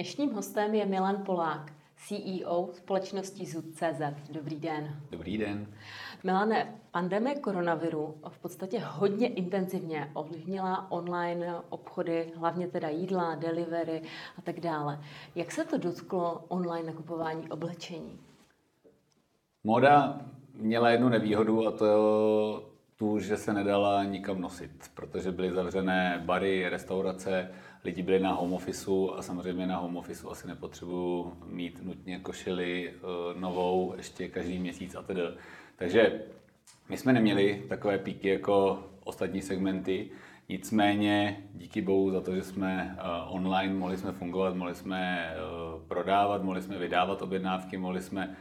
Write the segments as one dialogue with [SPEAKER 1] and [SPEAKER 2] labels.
[SPEAKER 1] Dnešním hostem je Milan Polák, CEO společnosti ZUD.cz. Dobrý den.
[SPEAKER 2] Dobrý den.
[SPEAKER 1] Milane, pandemie koronaviru v podstatě hodně intenzivně ovlivnila online obchody, hlavně teda jídla, delivery a tak dále. Jak se to dotklo online nakupování oblečení?
[SPEAKER 2] Moda měla jednu nevýhodu a to je tu, že se nedala nikam nosit, protože byly zavřené bary, restaurace, lidi byli na home officeu a samozřejmě na home officeu asi nepotřebuju mít nutně košili eh, novou ještě každý měsíc a tedy. Takže my jsme neměli takové píky jako ostatní segmenty, nicméně díky bohu za to, že jsme eh, online, mohli jsme fungovat, mohli jsme eh, prodávat, mohli jsme vydávat objednávky, mohli jsme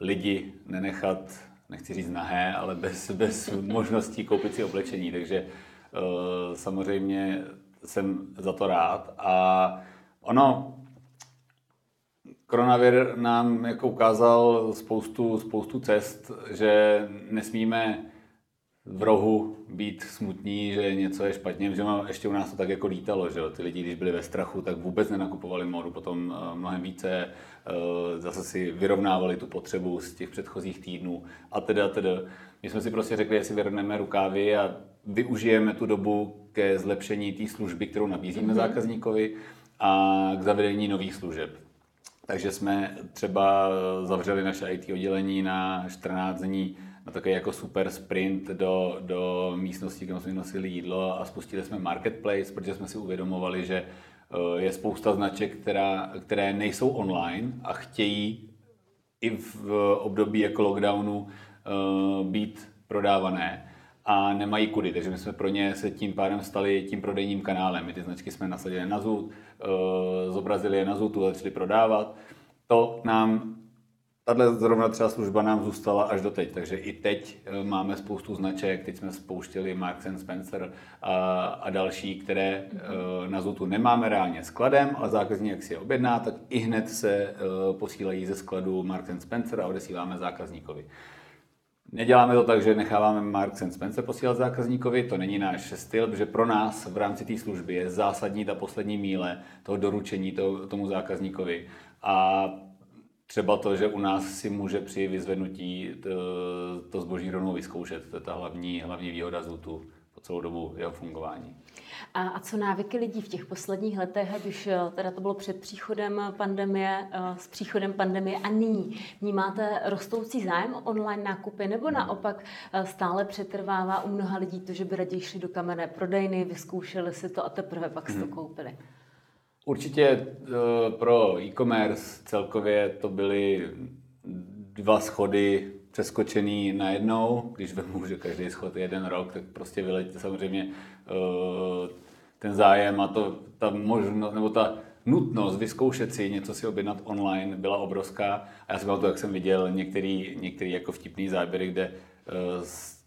[SPEAKER 2] lidi nenechat, nechci říct nahé, ale bez, bez možností koupit si oblečení. Takže samozřejmě jsem za to rád. A ono, koronavir nám jako ukázal spoustu, spoustu cest, že nesmíme v rohu být smutní, že něco je špatně, že ještě u nás to tak jako lítalo, že jo? ty lidi, když byli ve strachu, tak vůbec nenakupovali modu, potom eh, mnohem více eh, zase si vyrovnávali tu potřebu z těch předchozích týdnů a teda, teda. My jsme si prostě řekli, jestli vyrovneme rukávy a využijeme tu dobu ke zlepšení té služby, kterou nabízíme mm-hmm. zákazníkovi a k zavedení nových služeb. Takže jsme třeba zavřeli naše IT oddělení na 14 dní na takový jako super sprint do, do místnosti, kde jsme nosili jídlo a spustili jsme marketplace, protože jsme si uvědomovali, že eh, je spousta značek, která, které nejsou online a chtějí i v období jako lockdownu eh, být prodávané a nemají kudy, takže my jsme pro ně se tím pádem stali tím prodejním kanálem. My ty značky jsme nasadili na ZUT, eh, zobrazili je na ZUTu, začali prodávat. To nám Tahle zrovna třeba služba nám zůstala až do teď, takže i teď eh, máme spoustu značek, teď jsme spouštili Marks Spencer a, a další, které mm-hmm. na Zutu nemáme reálně skladem, ale zákazník, jak si je objedná, tak i hned se posílají ze skladu Marks Spencer a odesíláme zákazníkovi. Neděláme to tak, že necháváme Marks Spencer posílat zákazníkovi, to není náš styl, protože pro nás v rámci té služby je zásadní ta poslední míle toho doručení to, tomu zákazníkovi. A třeba to, že u nás si může při vyzvednutí to, to zboží rovnou vyzkoušet, to je ta hlavní, hlavní výhoda po celou dobu jeho fungování.
[SPEAKER 1] A, a co návyky lidí v těch posledních letech, ať už eh, teda to bylo před příchodem pandemie, eh, s příchodem pandemie a nyní? Vnímáte rostoucí zájem o online nákupy nebo naopak eh, stále přetrvává u mnoha lidí to, že by raději šli do kamenné prodejny, vyzkoušeli si to a teprve pak si to mhm. koupili?
[SPEAKER 2] Určitě pro e-commerce celkově to byly dva schody přeskočený najednou, když vemu, že každý schod je jeden rok, tak prostě vyletí samozřejmě uh, ten zájem a to, ta možnost, nebo ta nutnost vyzkoušet si něco si objednat online byla obrovská. A já jsem to, jak jsem viděl některý, některý jako vtipný záběry, kde uh,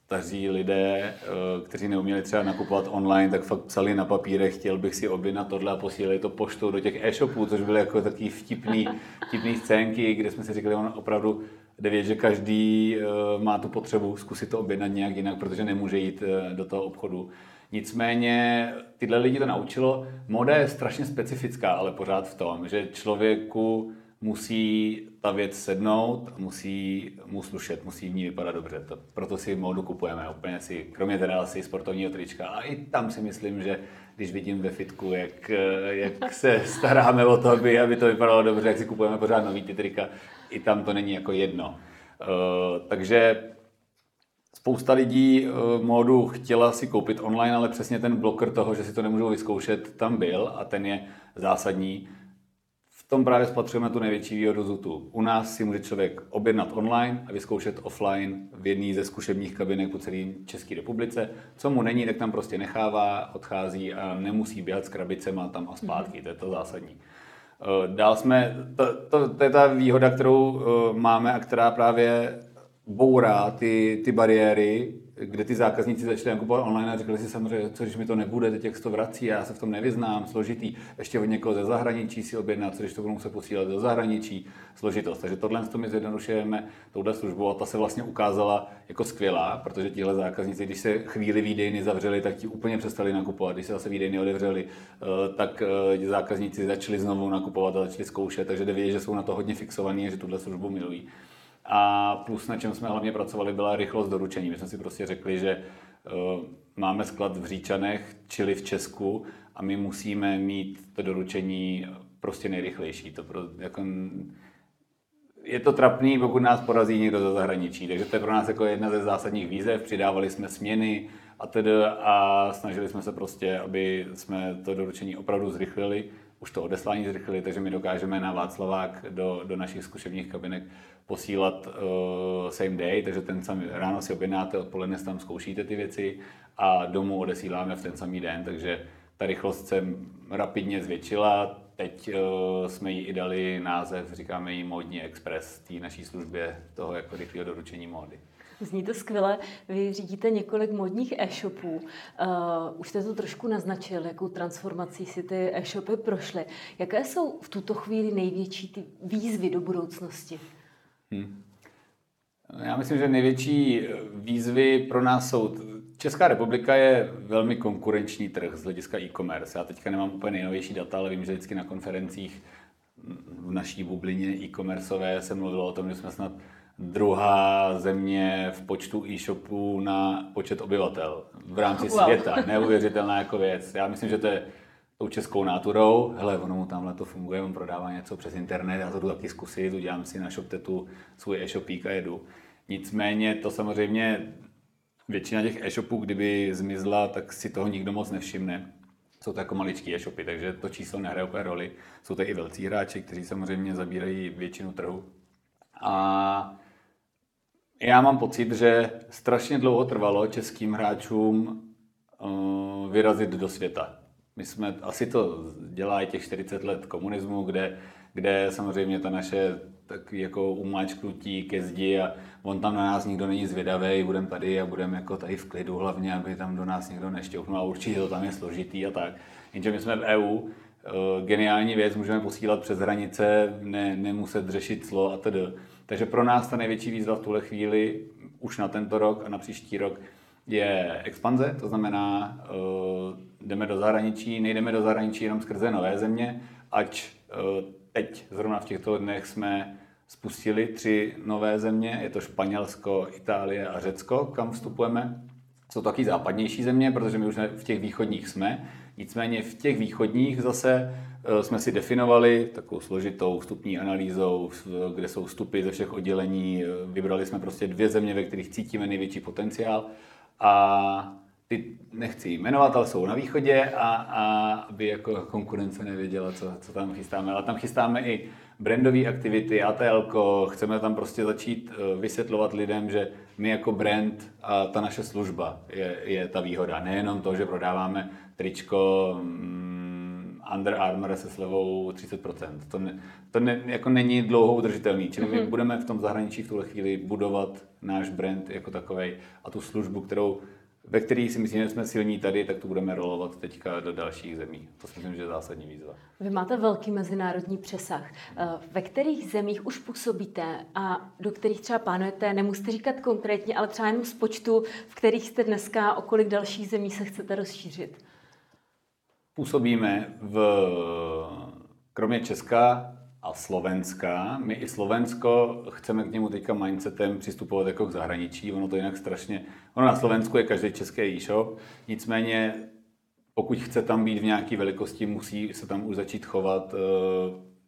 [SPEAKER 2] staří lidé, uh, kteří neuměli třeba nakupovat online, tak fakt psali na papírech, chtěl bych si objednat tohle a posílali to poštou do těch e-shopů, což byly jako takový vtipný, vtipný scénky, kde jsme si řekli, on opravdu jde vědět, že každý uh, má tu potřebu zkusit to objednat nějak jinak, protože nemůže jít uh, do toho obchodu. Nicméně tyhle lidi to naučilo. Moda je strašně specifická, ale pořád v tom, že člověku musí ta věc sednout, musí mu slušet, musí v ní vypadat dobře. To, proto si módu kupujeme úplně si, kromě teda asi sportovního trička. A i tam si myslím, že když vidím ve fitku, jak, jak se staráme o to, aby, aby to vypadalo dobře, jak si kupujeme pořád nový ty trika, i tam to není jako jedno. Uh, takže spousta lidí uh, módu chtěla si koupit online, ale přesně ten bloker toho, že si to nemůžou vyzkoušet, tam byl a ten je zásadní tom právě spatřujeme tu největší výhodu ZUTu. U nás si může člověk objednat online a vyzkoušet offline v jedné ze zkušebních kabinek po celé České republice. Co mu není, tak tam prostě nechává, odchází a nemusí běhat s krabicema tam a zpátky. To je to zásadní. Eh, dál jsme, to, to, to je ta výhoda, kterou eh, máme a která právě bourá ty, ty bariéry kde ty zákazníci začali nakupovat online a řekli si samozřejmě, co když mi to nebude, teď jak se to vrací, já se v tom nevyznám, složitý, ještě od někoho ze zahraničí si objednat, co když to budu muset posílat do zahraničí, složitost. Takže tohle to my zjednodušujeme touhle službou a ta se vlastně ukázala jako skvělá, protože tihle zákazníci, když se chvíli výdejny zavřeli, tak ti úplně přestali nakupovat. Když se zase výdejny otevřeli, eh, tak eh, zákazníci začali znovu nakupovat a začali zkoušet, takže jde vidět, že jsou na to hodně fixovaní a že tuhle službu milují. A plus, na čem jsme hlavně pracovali, byla rychlost doručení. My jsme si prostě řekli, že uh, máme sklad v Říčanech, čili v Česku, a my musíme mít to doručení prostě nejrychlejší. To pro, jako, je to trapný, pokud nás porazí někdo ze zahraničí. Takže to je pro nás jako jedna ze zásadních výzev. Přidávali jsme směny a tedy a snažili jsme se prostě, aby jsme to doručení opravdu zrychlili. Už to odeslání zrychlili, takže my dokážeme na Václavák do, do našich zkušebních kabinek posílat uh, same day, takže ten samý, ráno si objednáte, odpoledne tam zkoušíte ty věci a domů odesíláme v ten samý den, takže ta rychlost se rapidně zvětšila. Teď uh, jsme jí i dali název, říkáme jí Módní Express, té naší službě toho jako rychlého doručení módy.
[SPEAKER 1] Zní to skvěle. Vy řídíte několik modních e-shopů. Uh, už jste to trošku naznačil, jakou transformací si ty e-shopy prošly. Jaké jsou v tuto chvíli největší ty výzvy do budoucnosti? Hmm.
[SPEAKER 2] Já myslím, že největší výzvy pro nás jsou. Česká republika je velmi konkurenční trh z hlediska e-commerce. Já teďka nemám úplně nejnovější data, ale vím, že vždycky na konferencích v naší bublině e-commerceové se mluvilo o tom, že jsme snad druhá země v počtu e-shopů na počet obyvatel v rámci wow. světa. Neuvěřitelná jako věc. Já myslím, že to je tou českou náturou, hele, ono mu tamhle to funguje, on prodává něco přes internet, já to jdu taky zkusit, udělám si na ShopTetu svůj e-shopík a jedu. Nicméně to samozřejmě většina těch e-shopů, kdyby zmizla, tak si toho nikdo moc nevšimne. Jsou to jako maličký e-shopy, takže to číslo nehraje úplně roli. Jsou to i velcí hráči, kteří samozřejmě zabírají většinu trhu. A já mám pocit, že strašně dlouho trvalo českým hráčům uh, vyrazit do světa. My jsme, asi to dělá i těch 40 let komunismu, kde, kde samozřejmě ta naše takový jako umáčknutí ke zdi a on tam na nás nikdo není zvědavý, budeme tady a budeme jako tady v klidu hlavně, aby tam do nás nikdo nešťouhnul a určitě to tam je složitý a tak. Jenže my jsme v EU, eh, geniální věc, můžeme posílat přes hranice, ne, nemuset řešit clo a tedy. Takže pro nás ta největší výzva v tuhle chvíli, už na tento rok a na příští rok, je expanze, to znamená, uh, jdeme do zahraničí, nejdeme do zahraničí jenom skrze nové země, ať uh, teď, zrovna v těchto dnech jsme spustili tři nové země, je to Španělsko, Itálie a Řecko, kam vstupujeme. Jsou to taky západnější země, protože my už v těch východních jsme, nicméně v těch východních zase uh, jsme si definovali takovou složitou vstupní analýzou, kde jsou vstupy ze všech oddělení. Vybrali jsme prostě dvě země, ve kterých cítíme největší potenciál a ty nechci jmenovat, ale jsou na východě a, a aby jako konkurence nevěděla, co, co tam chystáme. Ale tam chystáme i brandové aktivity, ATL, chceme tam prostě začít eh, vysvětlovat lidem, že my jako brand a ta naše služba je, je ta výhoda. Nejenom to, že prodáváme tričko um, Under Armour se slevou 30%. To, ne, to ne, jako není dlouho udržitelný. Čili mm-hmm. my mhm. budeme v tom zahraničí v tuhle chvíli budovat náš brand jako takový a tu službu, kterou ve kterých si myslím, že jsme silní tady, tak to budeme rolovat teďka do dalších zemí. To si myslím, že je zásadní výzva.
[SPEAKER 1] Vy máte velký mezinárodní přesah. Eh, ve kterých zemích už působíte a do kterých třeba plánujete, nemusíte říkat konkrétně, ale třeba jenom z počtu, v kterých jste dneska, o kolik dalších zemí se chcete rozšířit?
[SPEAKER 2] Působíme v, kromě Česka a Slovenska. My i Slovensko chceme k němu teďka mindsetem přistupovat jako k zahraničí. Ono to jinak strašně... Ono na Slovensku je každý český e-shop, nicméně pokud chce tam být v nějaké velikosti, musí se tam už začít chovat uh,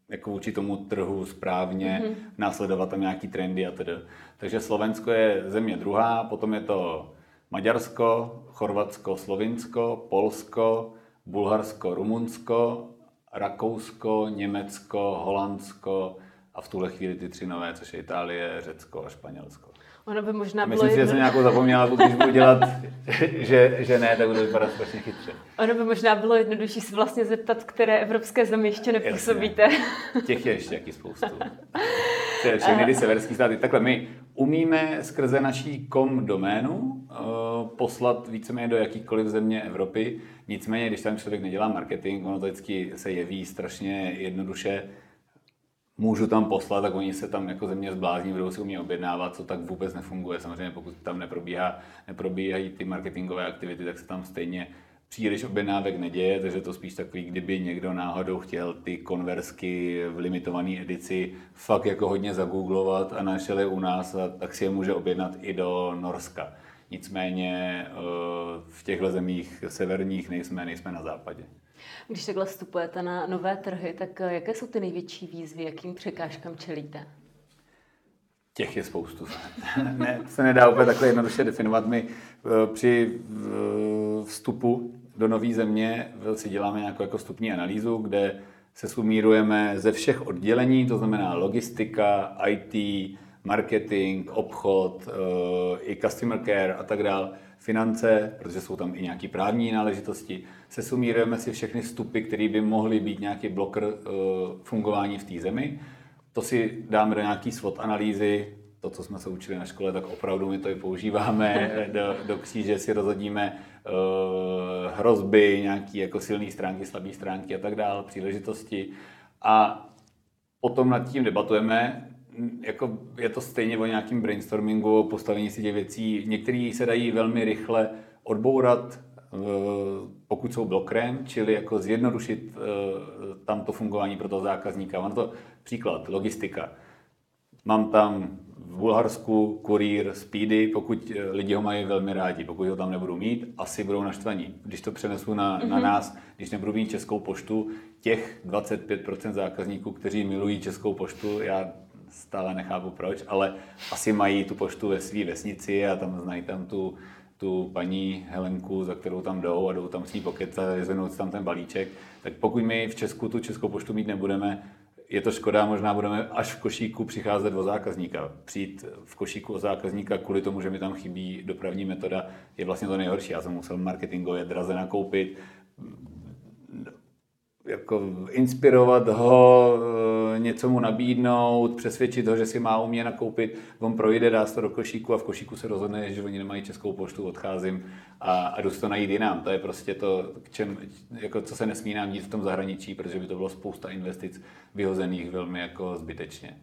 [SPEAKER 2] jako vůči tomu trhu správně, mm-hmm. následovat tam nějaký trendy a tedy. Takže Slovensko je země druhá, potom je to Maďarsko, Chorvatsko, Slovinsko, Polsko, Bulharsko, Rumunsko Rakousko, Německo, Holandsko a v tuhle chvíli ty tři nové, což je Itálie, Řecko a Španělsko.
[SPEAKER 1] Ono by možná
[SPEAKER 2] bylo Myslím si, že jsem nějakou zapomněla, když budu dělat, že, že ne, tak budu vypadat strašně chytře.
[SPEAKER 1] Ono by možná bylo jednodušší se vlastně zeptat, které evropské země ještě nepůsobíte.
[SPEAKER 2] Jasně. Těch je ještě jaký spoustu. všechny ty severské státy. Takhle my umíme skrze naší kom doménu uh, poslat víceméně do jakýkoliv země Evropy. Nicméně, když tam člověk nedělá marketing, ono to vždycky se jeví strašně jednoduše, můžu tam poslat, tak oni se tam jako země zblázní, budou si u mě objednávat, co tak vůbec nefunguje. Samozřejmě pokud tam neprobíhá, neprobíhají ty marketingové aktivity, tak se tam stejně příliš objednávek neděje, takže to spíš takový, kdyby někdo náhodou chtěl ty konversky v limitované edici fakt jako hodně zagooglovat a našel je u nás, a tak si je může objednat i do Norska. Nicméně eh, v těchto zemích severních nejsme, nejsme na západě.
[SPEAKER 1] Když takhle vstupujete na nové trhy, tak eh, jaké jsou ty největší výzvy, jakým překážkám čelíte?
[SPEAKER 2] Těch je spoustu. ne, se nedá úplně takhle jednoduše definovat. My eh, při vstupu do nové země. Si děláme nějakou jako stupní analýzu, kde se sumírujeme ze všech oddělení, to znamená logistika, IT, marketing, obchod, eh, i customer care a tak dále, finance, protože jsou tam i nějaké právní náležitosti, se sumírujeme si všechny stupy, které by mohly být nějaký blokr eh, fungování v té zemi. To si dáme do nějaký SWOT analýzy, to, co jsme se učili na škole, tak opravdu my to i používáme do, do kříže, si rozhodíme hrozby, nějaké jako silné stránky, slabé stránky a tak dále, příležitosti. A potom nad tím debatujeme, jako je to stejně o nějakým brainstormingu, postavení si těch věcí. Některé se dají velmi rychle odbourat, eh, pokud jsou blokrem, čili jako zjednodušit eh, tam to fungování pro toho zákazníka. Mám to příklad, logistika. Mám tam v Bulharsku kurýr Speedy, pokud eh, lidi ho mají velmi rádi. Pokud ho tam nebudou mít, asi budou naštvaní. Když to přenesu na, mm-hmm. na mhm. nás, když nebudu mít českou poštu, těch 25% zákazníků, kteří milují českou poštu, já stále nechápu proč, ale asi mají tu poštu ve své vesnici a tam znají tam tu, tu paní Helenku, za kterou tam jdou a jdou tam s ní pokecat a vyzvenout tam ten balíček. Tak pokud my v Česku tu českou poštu mít nebudeme, je to škoda, možná budeme až v košíku přicházet o zákazníka. Přijít v košíku o zákazníka kvůli tomu, že mi tam chybí dopravní metoda, je vlastně to nejhorší. Já jsem musel marketingově draze nakoupit, jako inspirovat ho, eh, něco mu nabídnout, přesvědčit ho, že si má u mě nakoupit, on projde, dá se to do košíku a v košíku se rozhodne, že oni nemají českou poštu, odcházím a, a jdu to najít jinam. To je prostě to, k čem, jako co se nesmí nám dít v tom zahraničí, protože by to bylo spousta investic vyhozených velmi jako zbytečně.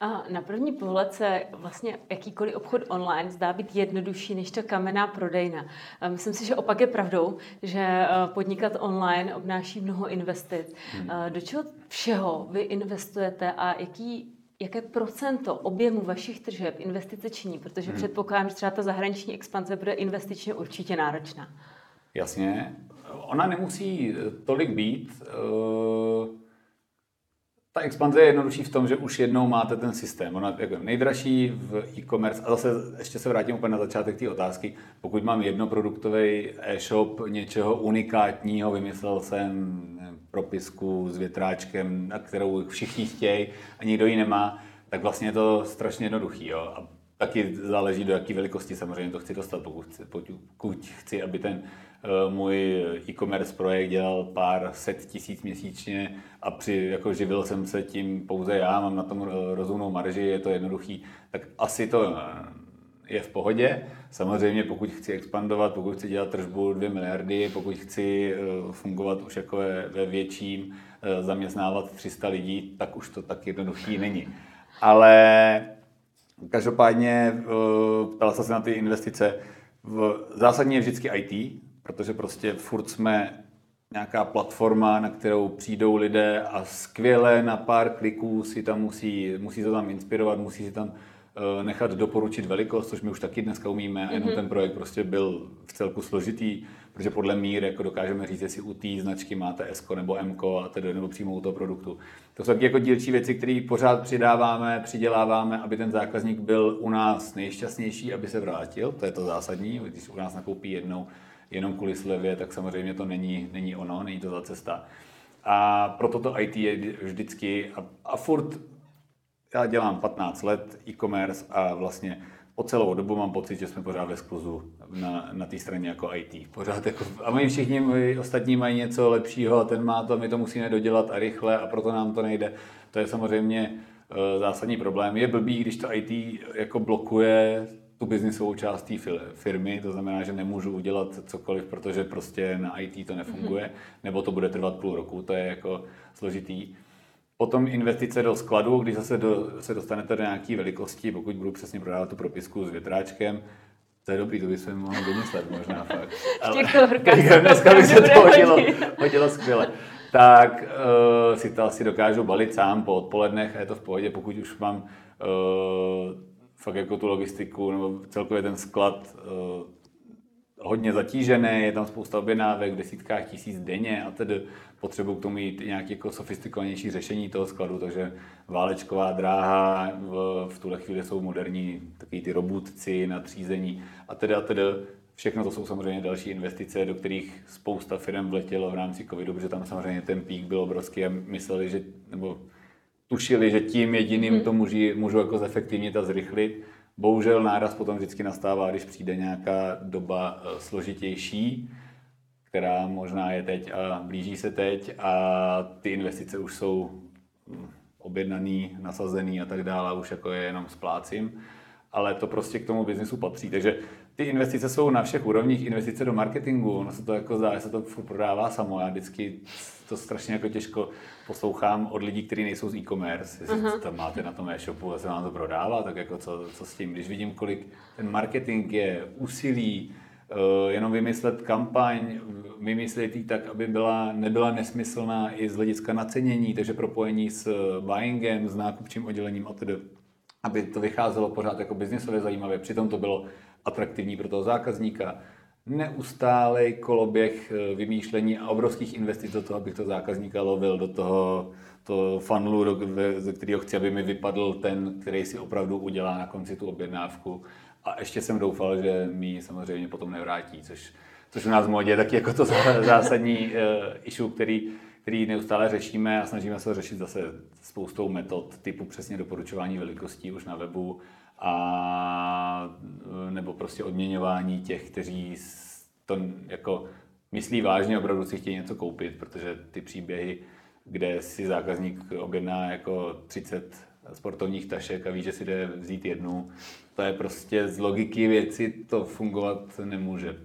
[SPEAKER 1] A na první pohled se vlastně jakýkoliv obchod online zdá být jednodušší než ta kamenná prodejna. A myslím si, že opak je pravdou, že eh, podnikat online obnáší mnoho investic. Hmm. Eh, do čeho všeho vy investujete a jaký jaké procento objemu vašich tržeb investice činí? Protože hmm. předpokládám, že třeba ta zahraniční expanze bude investičně určitě náročná.
[SPEAKER 2] Jasně. Ona nemusí tolik být. Ta expanze je jednodušší v tom, že už jednou máte ten systém. Ona je nejdražší v e-commerce. A zase ještě se vrátím úplně na začátek té otázky. Pokud mám jednoproduktový e-shop něčeho unikátního, vymyslel jsem propisku s větráčkem, na kterou všichni chtějí a nikdo ji nemá, tak vlastně je to strašně jednoduchý. Jo? A taky záleží, do jaké velikosti samozřejmě to chci dostat. Pokud chci, pokud chci, aby ten Eh, můj e-commerce projekt dělal pár set tisíc měsíčně a při, jako živil jsem se tím pouze já, mám na tom rozumnou marži, je to jednoduchý, tak asi to eh, je v pohodě. Samozřejmě pokud chci expandovat, pokud chci dělat tržbu 2 miliardy, pokud chci eh, fungovat už jako ve větším, zaměstnávat 300 lidí, tak už to tak jednoduchý není. Ale každopádně ptala se na ty investice. V zásadně je vždycky IT, protože prostě furt jsme nějaká platforma, na kterou přijdou lidé a skvěle na pár kliků si tam musí, musí to tam inspirovat, musí si tam nechat doporučit velikost, což my už taky dneska umíme, mm-hmm. jenom ten projekt prostě byl v celku složitý, protože podle mír jako dokážeme říct, jestli u té značky máte S nebo M a tedy nebo přímo u toho produktu. To jsou taky jako dílčí věci, které pořád přidáváme, přiděláváme, aby ten zákazník byl u nás nejšťastnější, aby se vrátil, to je to zásadní, když u nás nakoupí jednou, jenom kvůli slevě, tak samozřejmě to není, není ono, není to za cesta. A proto to IT je vždycky, a, a furt já dělám 15 let e-commerce a vlastně po celou dobu mám pocit, že jsme pořád ve skluzu na, na té straně jako IT. Pořád jako, a my všichni my ostatní mají něco lepšího a ten má to, my to musíme dodělat a rychle a proto nám to nejde. To je samozřejmě zásadní problém. Je blbý, když to IT jako blokuje tu biznisovou část té firmy, to znamená, že nemůžu udělat cokoliv, protože prostě na IT to nefunguje, mm-hmm. nebo to bude trvat půl roku, to je jako složitý. Potom investice do skladu, když zase do, se dostanete do nějaké velikosti, pokud budu přesně prodávat tu propisku s větráčkem, to je dobrý, to by se mohl vymyslet možná fakt.
[SPEAKER 1] V těchto horkách
[SPEAKER 2] dneska by se to hodilo, hodilo skvěle. Tak uh, si to asi dokážu balit sám po odpolednech a je to v pohodě, pokud už mám uh, fakt jako tu logistiku nebo celkově ten sklad uh, hodně zatížený, je tam spousta objednávek v desítkách tisíc denně a tedy potřebuji k tomu mít nějaké jako sofistikovanější řešení toho skladu, takže válečková dráha, v, v tuhle chvíli jsou moderní taky ty robotci na třízení a tedy a tedy. Všechno to jsou samozřejmě další investice, do kterých spousta firm vletělo v rámci covidu, protože tam samozřejmě ten pík byl obrovský a mysleli, že, nebo tušili, že tím jediným mm. to můží, můžou jako zefektivnit a zrychlit. Bohužel náraz potom vždycky nastává, když přijde nějaká doba eh, složitější, která možná je teď a blíží se teď a ty investice už jsou hm, objednaný, nasazený a tak dále, už jako je jenom splácím, ale to prostě k tomu biznisu patří. Takže ty investice jsou na všech úrovních, investice do marketingu, ono se to jako zdá, že se to prodává samo. Já vždycky to strašně jako těžko poslouchám od lidí, kteří nejsou z e-commerce. Jestli uh-huh. tam máte na tom e-shopu a se vám to prodává, tak jako co, co s tím? Když vidím, kolik ten marketing je úsilí, uh, jenom vymyslet kampaň, vymyslet ji tak, aby byla, nebyla nesmyslná i z hlediska nacenění, takže propojení s buyingem, s nákupčím oddělením a tedy, aby to vycházelo pořád jako biznisově zajímavé. Přitom to bylo atraktivní pro toho zákazníka. Neustálej koloběh eh, vymýšlení a obrovských investic do toho, abych to zákazníka lovil do toho to funnelu, ze kterého chci, aby mi vypadl ten, který si opravdu udělá na konci tu objednávku. A ještě jsem doufal, že mi samozřejmě potom nevrátí, což, což u nás v modě je taky jako to zásadní uh, issue, který, který neustále řešíme a snažíme se řešit zase spoustou metod typu přesně doporučování velikostí už na webu, a nebo prostě odměňování těch, kteří to jako myslí vážně, opravdu si chtějí něco koupit, protože ty příběhy, kde si zákazník objedná jako 30 sportovních tašek a ví, že si jde vzít jednu, to je prostě z logiky věci to fungovat nemůže.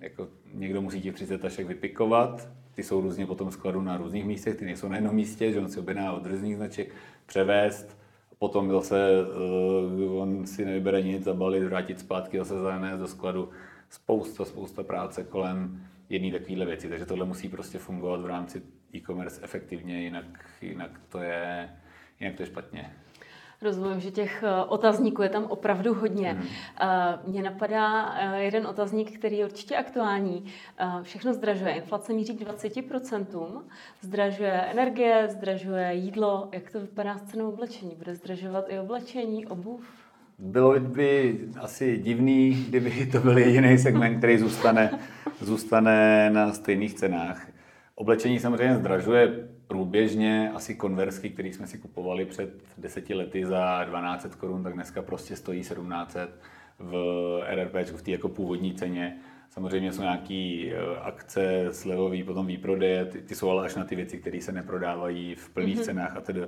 [SPEAKER 2] Jako někdo musí těch 30 tašek vypikovat, ty jsou různě potom skladu na různých místech, ty nejsou na jednom místě, že on si objedná od různých značek, převést, potom zase uh, on si nevybere nic, zabalit, vrátit zpátky, zase zanést do skladu. Spousta, spousta práce kolem jedné takovéhle věci, takže tohle musí prostě fungovat v rámci e-commerce efektivně, jinak, jinak, to je, jinak to je špatně.
[SPEAKER 1] Rozumím, že těch eh, otazníků je tam opravdu hodně. Hmm. Eh, mně napadá eh, jeden otazník, který je určitě aktuální. Všechno zdražuje. Inflace míří k 20%. Zdražuje energie, zdražuje jídlo. Jak to vypadá s cenou oblečení? Bude zdražovat i oblečení, obuv?
[SPEAKER 2] Bylo by asi divný, kdyby to byl jediný segment, který zůstane, zůstane na stejných cenách. Oblečení samozřejmě zdražuje průběžně asi konversky, které jsme si kupovali před deseti lety za 1200 korun, tak dneska prostě stojí 1700 v RRP, v té jako původní ceně. Samozřejmě jsou nějaké eh, akce, slevový, potom výprodeje, ty, ty jsou ale až na ty věci, které se neprodávají v plných mm-hmm. cenách a tedy.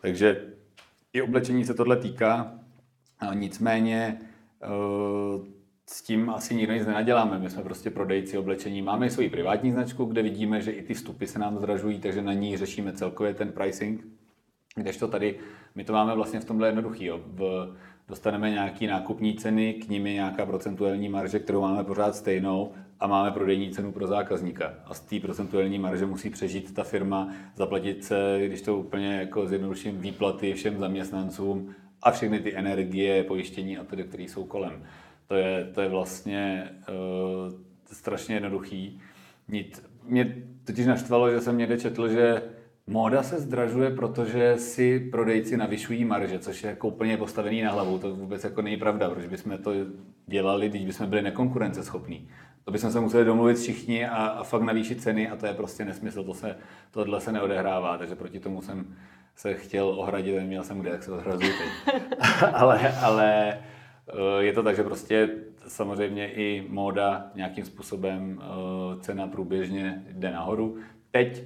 [SPEAKER 2] Takže i oblečení se tohle týká. Nicméně eh, s tím asi nikdo nic nenaděláme. My jsme prostě prodejci oblečení. Máme svoji privátní značku, kde vidíme, že i ty vstupy se nám zdražují, takže na ní řešíme celkově ten pricing. Kdežto tady my to máme vlastně v tomhle jednoduchý. Jo. V, dostaneme nějaký nákupní ceny, k nimi nějaká procentuální marže, kterou máme pořád stejnou a máme prodejní cenu pro zákazníka. A z té procentuální marže musí přežít ta firma, zaplatit se, když to úplně jako zjednoduším, výplaty všem zaměstnancům a všechny ty energie, pojištění a tedy, které jsou kolem. To je, to je vlastně uh, strašně jednoduchý. Nic, mě totiž naštvalo, že jsem někde četl, že móda se zdražuje, protože si prodejci navyšují marže, což je jako úplně postavený na hlavu. To vůbec jako není pravda, protože bychom to dělali, když bychom byli nekonkurenceschopní. To bychom se museli domluvit všichni a, a fakt navýšit ceny a to je prostě nesmysl, to se, tohle se neodehrává, takže proti tomu jsem se chtěl ohradit, měl jsem kde, jak se odhrazuji teď. ale, ale je to tak, že prostě samozřejmě i móda nějakým způsobem eh, cena průběžně jde nahoru. Teď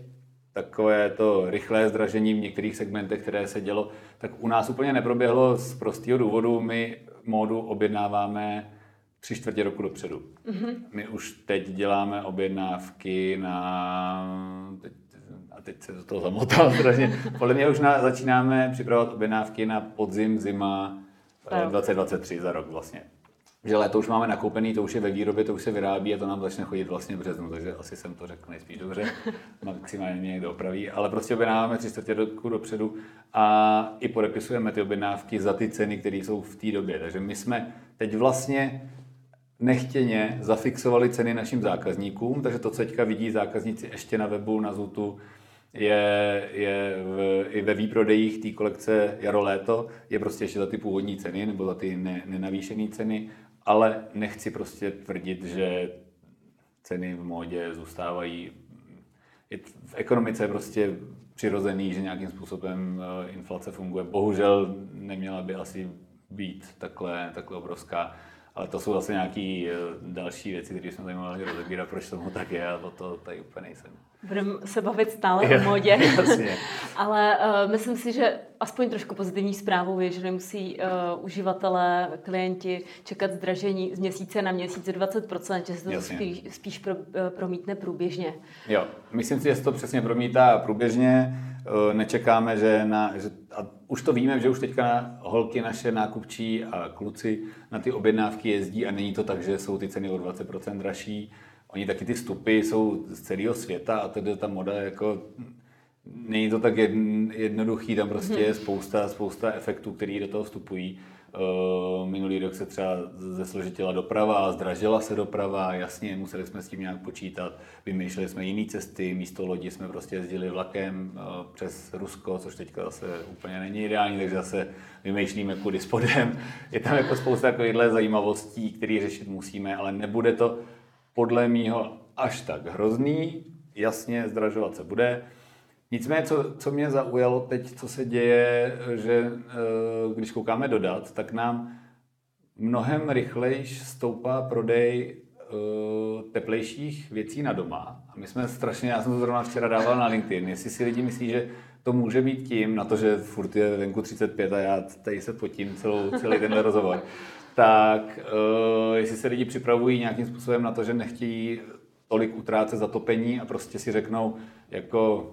[SPEAKER 2] takové to rychlé zdražení v některých segmentech, které se dělo, tak u nás úplně neproběhlo z prostého důvodu. My módu objednáváme tři čtvrtě roku dopředu. Mm-hmm. My už teď děláme objednávky na... Teď, a teď se do toho zamotal strašně. Podle mě už na, začínáme připravovat objednávky na podzim, zima 2023 za rok vlastně. Že léto už máme nakoupený, to už je ve výrobě, to už se vyrábí a to nám začne chodit vlastně v březnu, takže asi jsem to řekl nejspíš dobře, maximálně mě někdo opraví, ale prostě objednáváme tři čtvrtě roku dopředu a i podepisujeme ty objednávky za ty ceny, které jsou v té době. Takže my jsme teď vlastně nechtěně zafixovali ceny našim zákazníkům, takže to, co teďka vidí zákazníci ještě na webu, na Zutu, je, je v, i ve výprodejích té kolekce jaro-léto, je prostě ještě za ty původní ceny nebo za ty ne, nenavýšené ceny ale nechci prostě tvrdit, že ceny v módě zůstávají. V ekonomice je prostě přirozený, že nějakým způsobem eh, inflace funguje. Bohužel neměla by asi být takhle, takhle obrovská. Ale to jsou zase nějaké eh, další věci, které jsme tady mohli rozebírat, proč tomu tak je a o to tady úplně nejsem.
[SPEAKER 1] Budeme se bavit stále o modě, ale uh, myslím si, že aspoň trošku pozitivní zprávou je, že nemusí uh, uživatelé, klienti čekat zdražení z měsíce na měsíc 20%, že se to spíš, spíš pro, uh, promítne průběžně.
[SPEAKER 2] Jo, myslím si, že se to přesně promítá průběžně. Uh, nečekáme, že, na, že a už to víme, že už teďka na holky naše nákupčí a kluci na ty objednávky jezdí a není to tak, že jsou ty ceny o 20% dražší oni taky ty vstupy jsou z celého světa a tedy ta moda jako není to tak jednoduchý, tam prostě je spousta, spousta efektů, které do toho vstupují. Eh, minulý rok se třeba zesložitila doprava, zdražila se doprava, jasně, museli jsme s tím nějak počítat, vymýšleli jsme jiné cesty, místo lodi jsme prostě jezdili vlakem eh, přes Rusko, což teďka zase úplně není ideální, takže zase vymýšlíme kudy spodem. Je tam jako spousta takovýchhle zajímavostí, které řešit musíme, ale nebude to podle mýho až tak hrozný, jasně zdražovat se bude. Nicméně, co, co mě zaujalo teď, co se děje, že eh, když koukáme do dat, tak nám mnohem rychleji stoupá prodej eh, teplejších věcí na doma. A my jsme strašně, já jsem to zrovna včera dával na LinkedIn, jestli si lidi myslí, že to může být tím, na to, že furt je venku 35 a já tady se potím celou, celý ten rozhovor, tak uh, jestli se lidi připravují nějakým způsobem na to, že nechtějí tolik utrácet za topení a prostě si řeknou, jako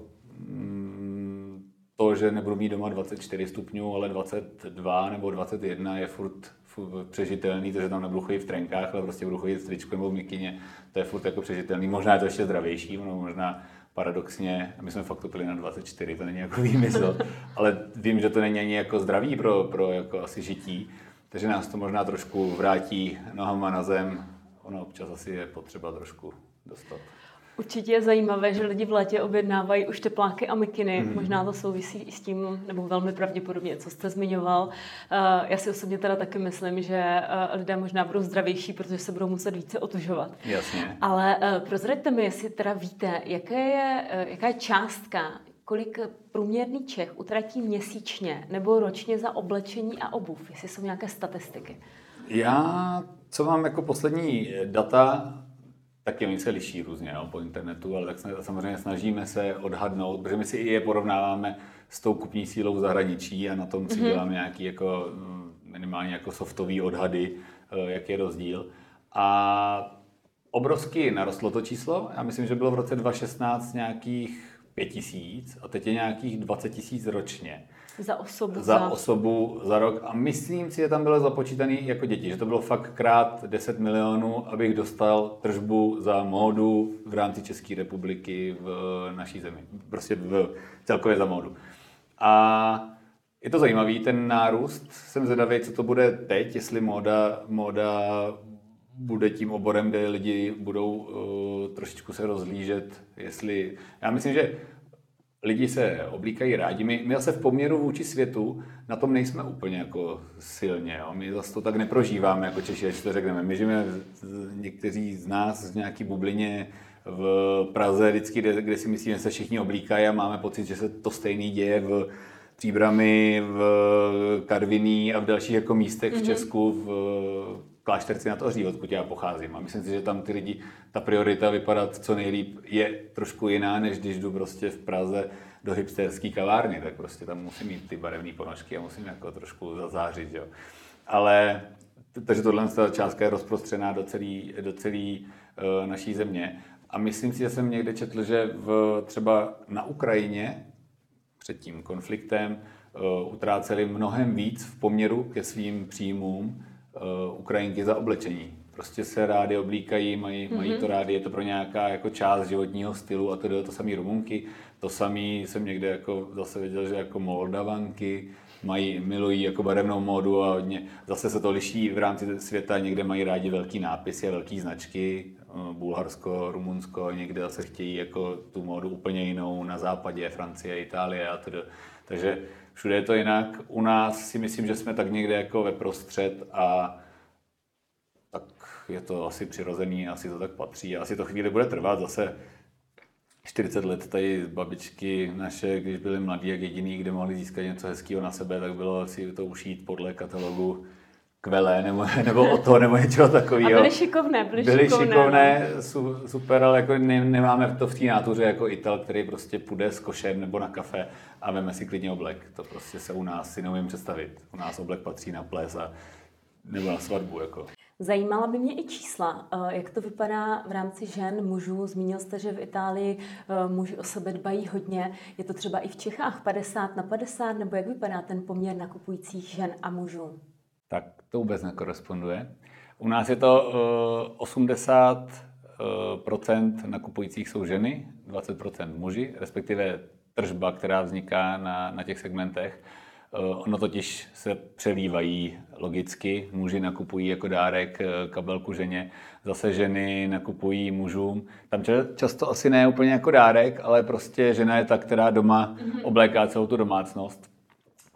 [SPEAKER 2] to, že nebudu mít doma 24 stupňů, ale 22 nebo 21 je furt, furt přežitelný, to, že tam nebudu chodit v trenkách, ale prostě budu chodit v tričku nebo v mikině, to je furt jako přežitelný. Možná je to ještě zdravější, no, možná paradoxně, my jsme fakt topili na 24, to není jako výmysl, ale vím, že to není ani jako zdravý pro, pro jako asi žití, takže nás to možná trošku vrátí nohama na zem. Ono občas asi je potřeba trošku dostat.
[SPEAKER 1] Určitě je zajímavé, že lidi v létě objednávají už tepláky a mikiny. Mm. Možná to souvisí i s tím, nebo velmi pravděpodobně, co jste zmiňoval. Eh, já si osobně teda taky myslím, že eh, lidé možná budou zdravější, protože se budou muset více otužovat.
[SPEAKER 2] Jasně.
[SPEAKER 1] Ale eh, prozraďte mi, jestli teda víte, jaké je, jaká je částka, kolik průměrný Čech utratí měsíčně nebo ročně za oblečení a obuv, jestli jsou nějaké statistiky.
[SPEAKER 2] Já, co mám jako poslední data, taky oni se liší různě no, po internetu, ale tak samozřejmě snažíme se odhadnout, protože my si i je porovnáváme s tou kupní sílou zahraničí a na tom si mm-hmm. děláme nějaký jako mm, minimálně jako softový odhady, eh, jak je rozdíl. A obrovsky narostlo to číslo. Já myslím, že bylo v roce 2016 nějakých 5 tisíc a teď je nějakých 20 tisíc ročně.
[SPEAKER 1] Za osobu.
[SPEAKER 2] Za, za osobu za rok. A myslím si, že tam bylo započítaný jako děti, že to bylo fakt krát 10 milionů, abych dostal tržbu za módu v rámci České republiky v naší zemi. Prostě v, celkově za módu. A je to zajímavý, ten nárůst. Jsem zvědavý, co to bude teď, jestli móda, móda bude tím oborem, kde lidi budou uh, trošičku se rozlížet, jestli... Já myslím, že lidi se oblíkají rádi. My, my zase v poměru vůči světu na tom nejsme úplně jako silně. Jo? My zase to tak neprožíváme jako Češi, až to řekneme. My žijeme někteří z nás v nějaký bublině v Praze, vždycky, kde, kde si myslíme, že se všichni oblíkají a máme pocit, že se to stejný děje v Příbrami, v Karviní a v dalších jako místech mm-hmm. v mhm. Česku, v klášterci nad Ohří, odkud já pocházím. A myslím si, že tam ty lidi, ta priorita vypadat co nejlíp je trošku jiná, než když jdu prostě v Praze do hipsterské kavárny, tak prostě tam musím mít ty barevné ponožky a musím jako trošku zazářit, jo. Ale takže tohle ta částka je rozprostřená do celé do celý, uh, naší země. A myslím si, že jsem někde četl, že v, třeba na Ukrajině před tím konfliktem uh, utráceli mnohem víc v poměru ke svým příjmům Ukrajinky za oblečení. Prostě se rádi oblíkají, mají, mm-hmm. mají to rádi, je to pro nějaká jako část životního stylu a to, to samý Rumunky. To samý jsem někde jako zase viděl, že jako Moldavanky mají, milují jako barevnou módu a hodně, zase se to liší v rámci světa, někde mají rádi velký nápisy a velké značky, eh, Bulharsko, Rumunsko, někde zase chtějí jako tu módu úplně jinou, na západě, Francie, Itálie a tedy. Takže všude je to jinak. U nás si myslím, že jsme tak někde jako ve prostřed a tak je to asi přirozený, asi to tak patří. Asi to chvíli bude trvat zase 40 let tady babičky naše, když byly mladí, jak jediný, kde mohli získat něco hezkého na sebe, tak bylo si to ušít podle katalogu Kvele nebo, nebo o to, nebo něčeho takového.
[SPEAKER 1] A byly šikovné, byly,
[SPEAKER 2] byly
[SPEAKER 1] šikovné.
[SPEAKER 2] šikovné su, super, ale jako ne, nemáme to v té nátuře jako Ital, který prostě půjde s košem nebo na kafe a veme si klidně oblek. To prostě se u nás si neumím představit. U nás oblek patří na ples a nebo na svatbu. Jako.
[SPEAKER 1] Zajímala by mě i čísla. Eh, jak to vypadá v rámci žen, mužů? Zmínil jste, že v Itálii eh, muži o sebe dbají hodně. Je to třeba i v Čechách 50 na 50? Nebo jak vypadá ten poměr nakupujících žen a mužů?
[SPEAKER 2] Tak to vůbec nekoresponduje. U nás je to 80 eh, nakupujících jsou ženy, 20% muži, respektive tržba, která vzniká na, na těch segmentech. Eh, ono totiž se přelívají logicky. Muži nakupují jako dárek eh, kabelku ženě, zase ženy nakupují mužům. Tam často asi ne úplně jako dárek, ale prostě žena je ta, která doma mhm. obléká celou tu domácnost.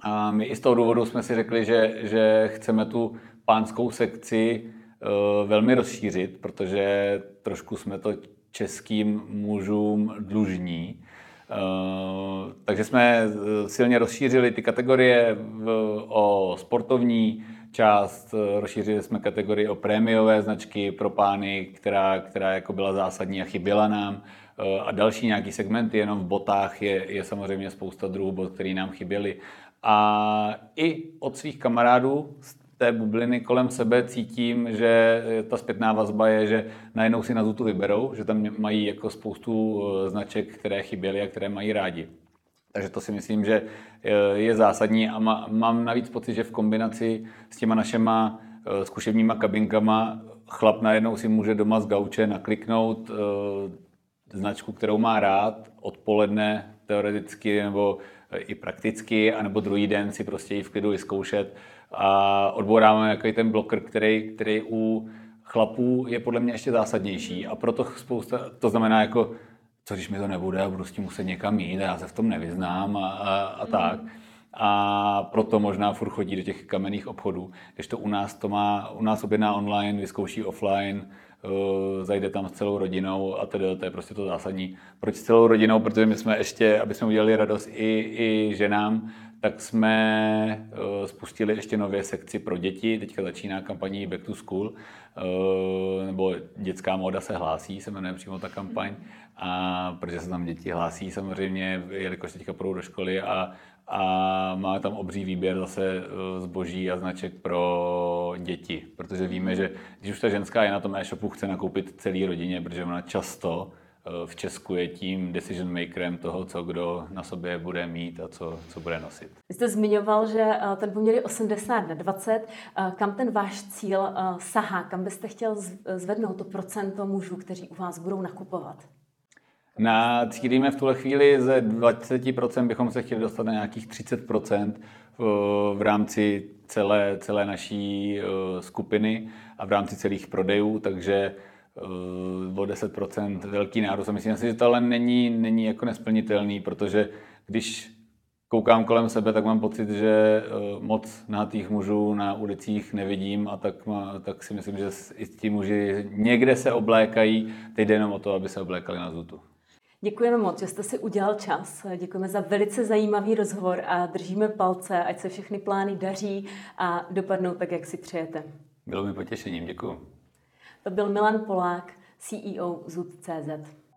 [SPEAKER 2] A my i z toho důvodu jsme si řekli, že, že chceme tu pánskou sekci uh, velmi rozšířit, protože trošku jsme to českým mužům dlužní. Uh, takže jsme silně rozšířili ty kategorie o sportovní část, rozšířili jsme kategorii o prémiové značky pro pány, která, která jako byla zásadní a chyběla nám. A další nějaký segmenty, jenom v botách je, je samozřejmě spousta druhů bot, které nám chyběly. A i od svých kamarádů z té bubliny kolem sebe cítím, že ta zpětná vazba je, že najednou si na Zutu vyberou, že tam mají jako spoustu eh, značek, které chyběly a které mají rádi. Takže to si myslím, že eh, je zásadní a mám navíc pocit, že v kombinaci s těma našima eh, zkušebníma kabinkama chlap najednou si může doma z gauče nakliknout značku, kterou má rád, odpoledne teoreticky nebo i prakticky, anebo druhý den si prostě ji v klidu vyzkoušet a odbouráme jako ten bloker, který, který u chlapů je podle mě ještě zásadnější a proto spousta, to znamená jako, co když mi to nebude a budu s tím muset někam jít a já se v tom nevyznám a, a, a mm. tak. A proto možná furt chodí do těch kamenných obchodů. Když to u nás to má, u nás objedná online, vyzkouší offline, zajde tam s celou rodinou a tedy to je prostě to zásadní. Proč s celou rodinou? Protože my jsme ještě, aby jsme udělali radost i, i ženám, tak jsme uh, spustili ještě nově sekci pro děti. Teďka začíná kampaní Back to School, uh, nebo dětská móda se hlásí, se jmenuje přímo ta kampaň. A protože se tam děti hlásí samozřejmě, jelikož teďka půjdou do školy a, a máme tam obří výběr zase eh, zboží a značek pro děti, protože víme, že když už ta ženská je na tom e-shopu, chce nakoupit celý rodině, protože ona často eh, v Česku je tím decision makerem toho, co kdo na sobě bude mít a co, co bude nosit.
[SPEAKER 1] Vy jste zmiňoval, že eh, ten poměr je 80 na 20. Kam ten váš cíl sahá? Kam byste chtěl zvednout to procento mužů, kteří u vás budou nakupovat?
[SPEAKER 2] Na, cílíme v tuhle chvíli ze 20% bychom se chtěli dostat na nějakých 30% v, v rámci celé, celé naší skupiny a v rámci celých prodejů, takže o 10% velký nárůst. A myslím si, že to ale není, není jako nesplnitelný, protože když koukám kolem sebe, tak mám pocit, že uh, moc nahátých mužů na ulicích nevidím a tak, má, tak si myslím, že i ti muži někde se oblékají, teď jde jenom o to, aby se oblékali na zutu.
[SPEAKER 1] Děkujeme moc, že jste si udělal čas. Děkujeme za velice zajímavý rozhovor a držíme palce, ať se všechny plány daří a dopadnou tak, jak si přejete.
[SPEAKER 2] Bylo mi potěšením, děkuji.
[SPEAKER 1] To byl Milan Polák, CEO Zud.cz.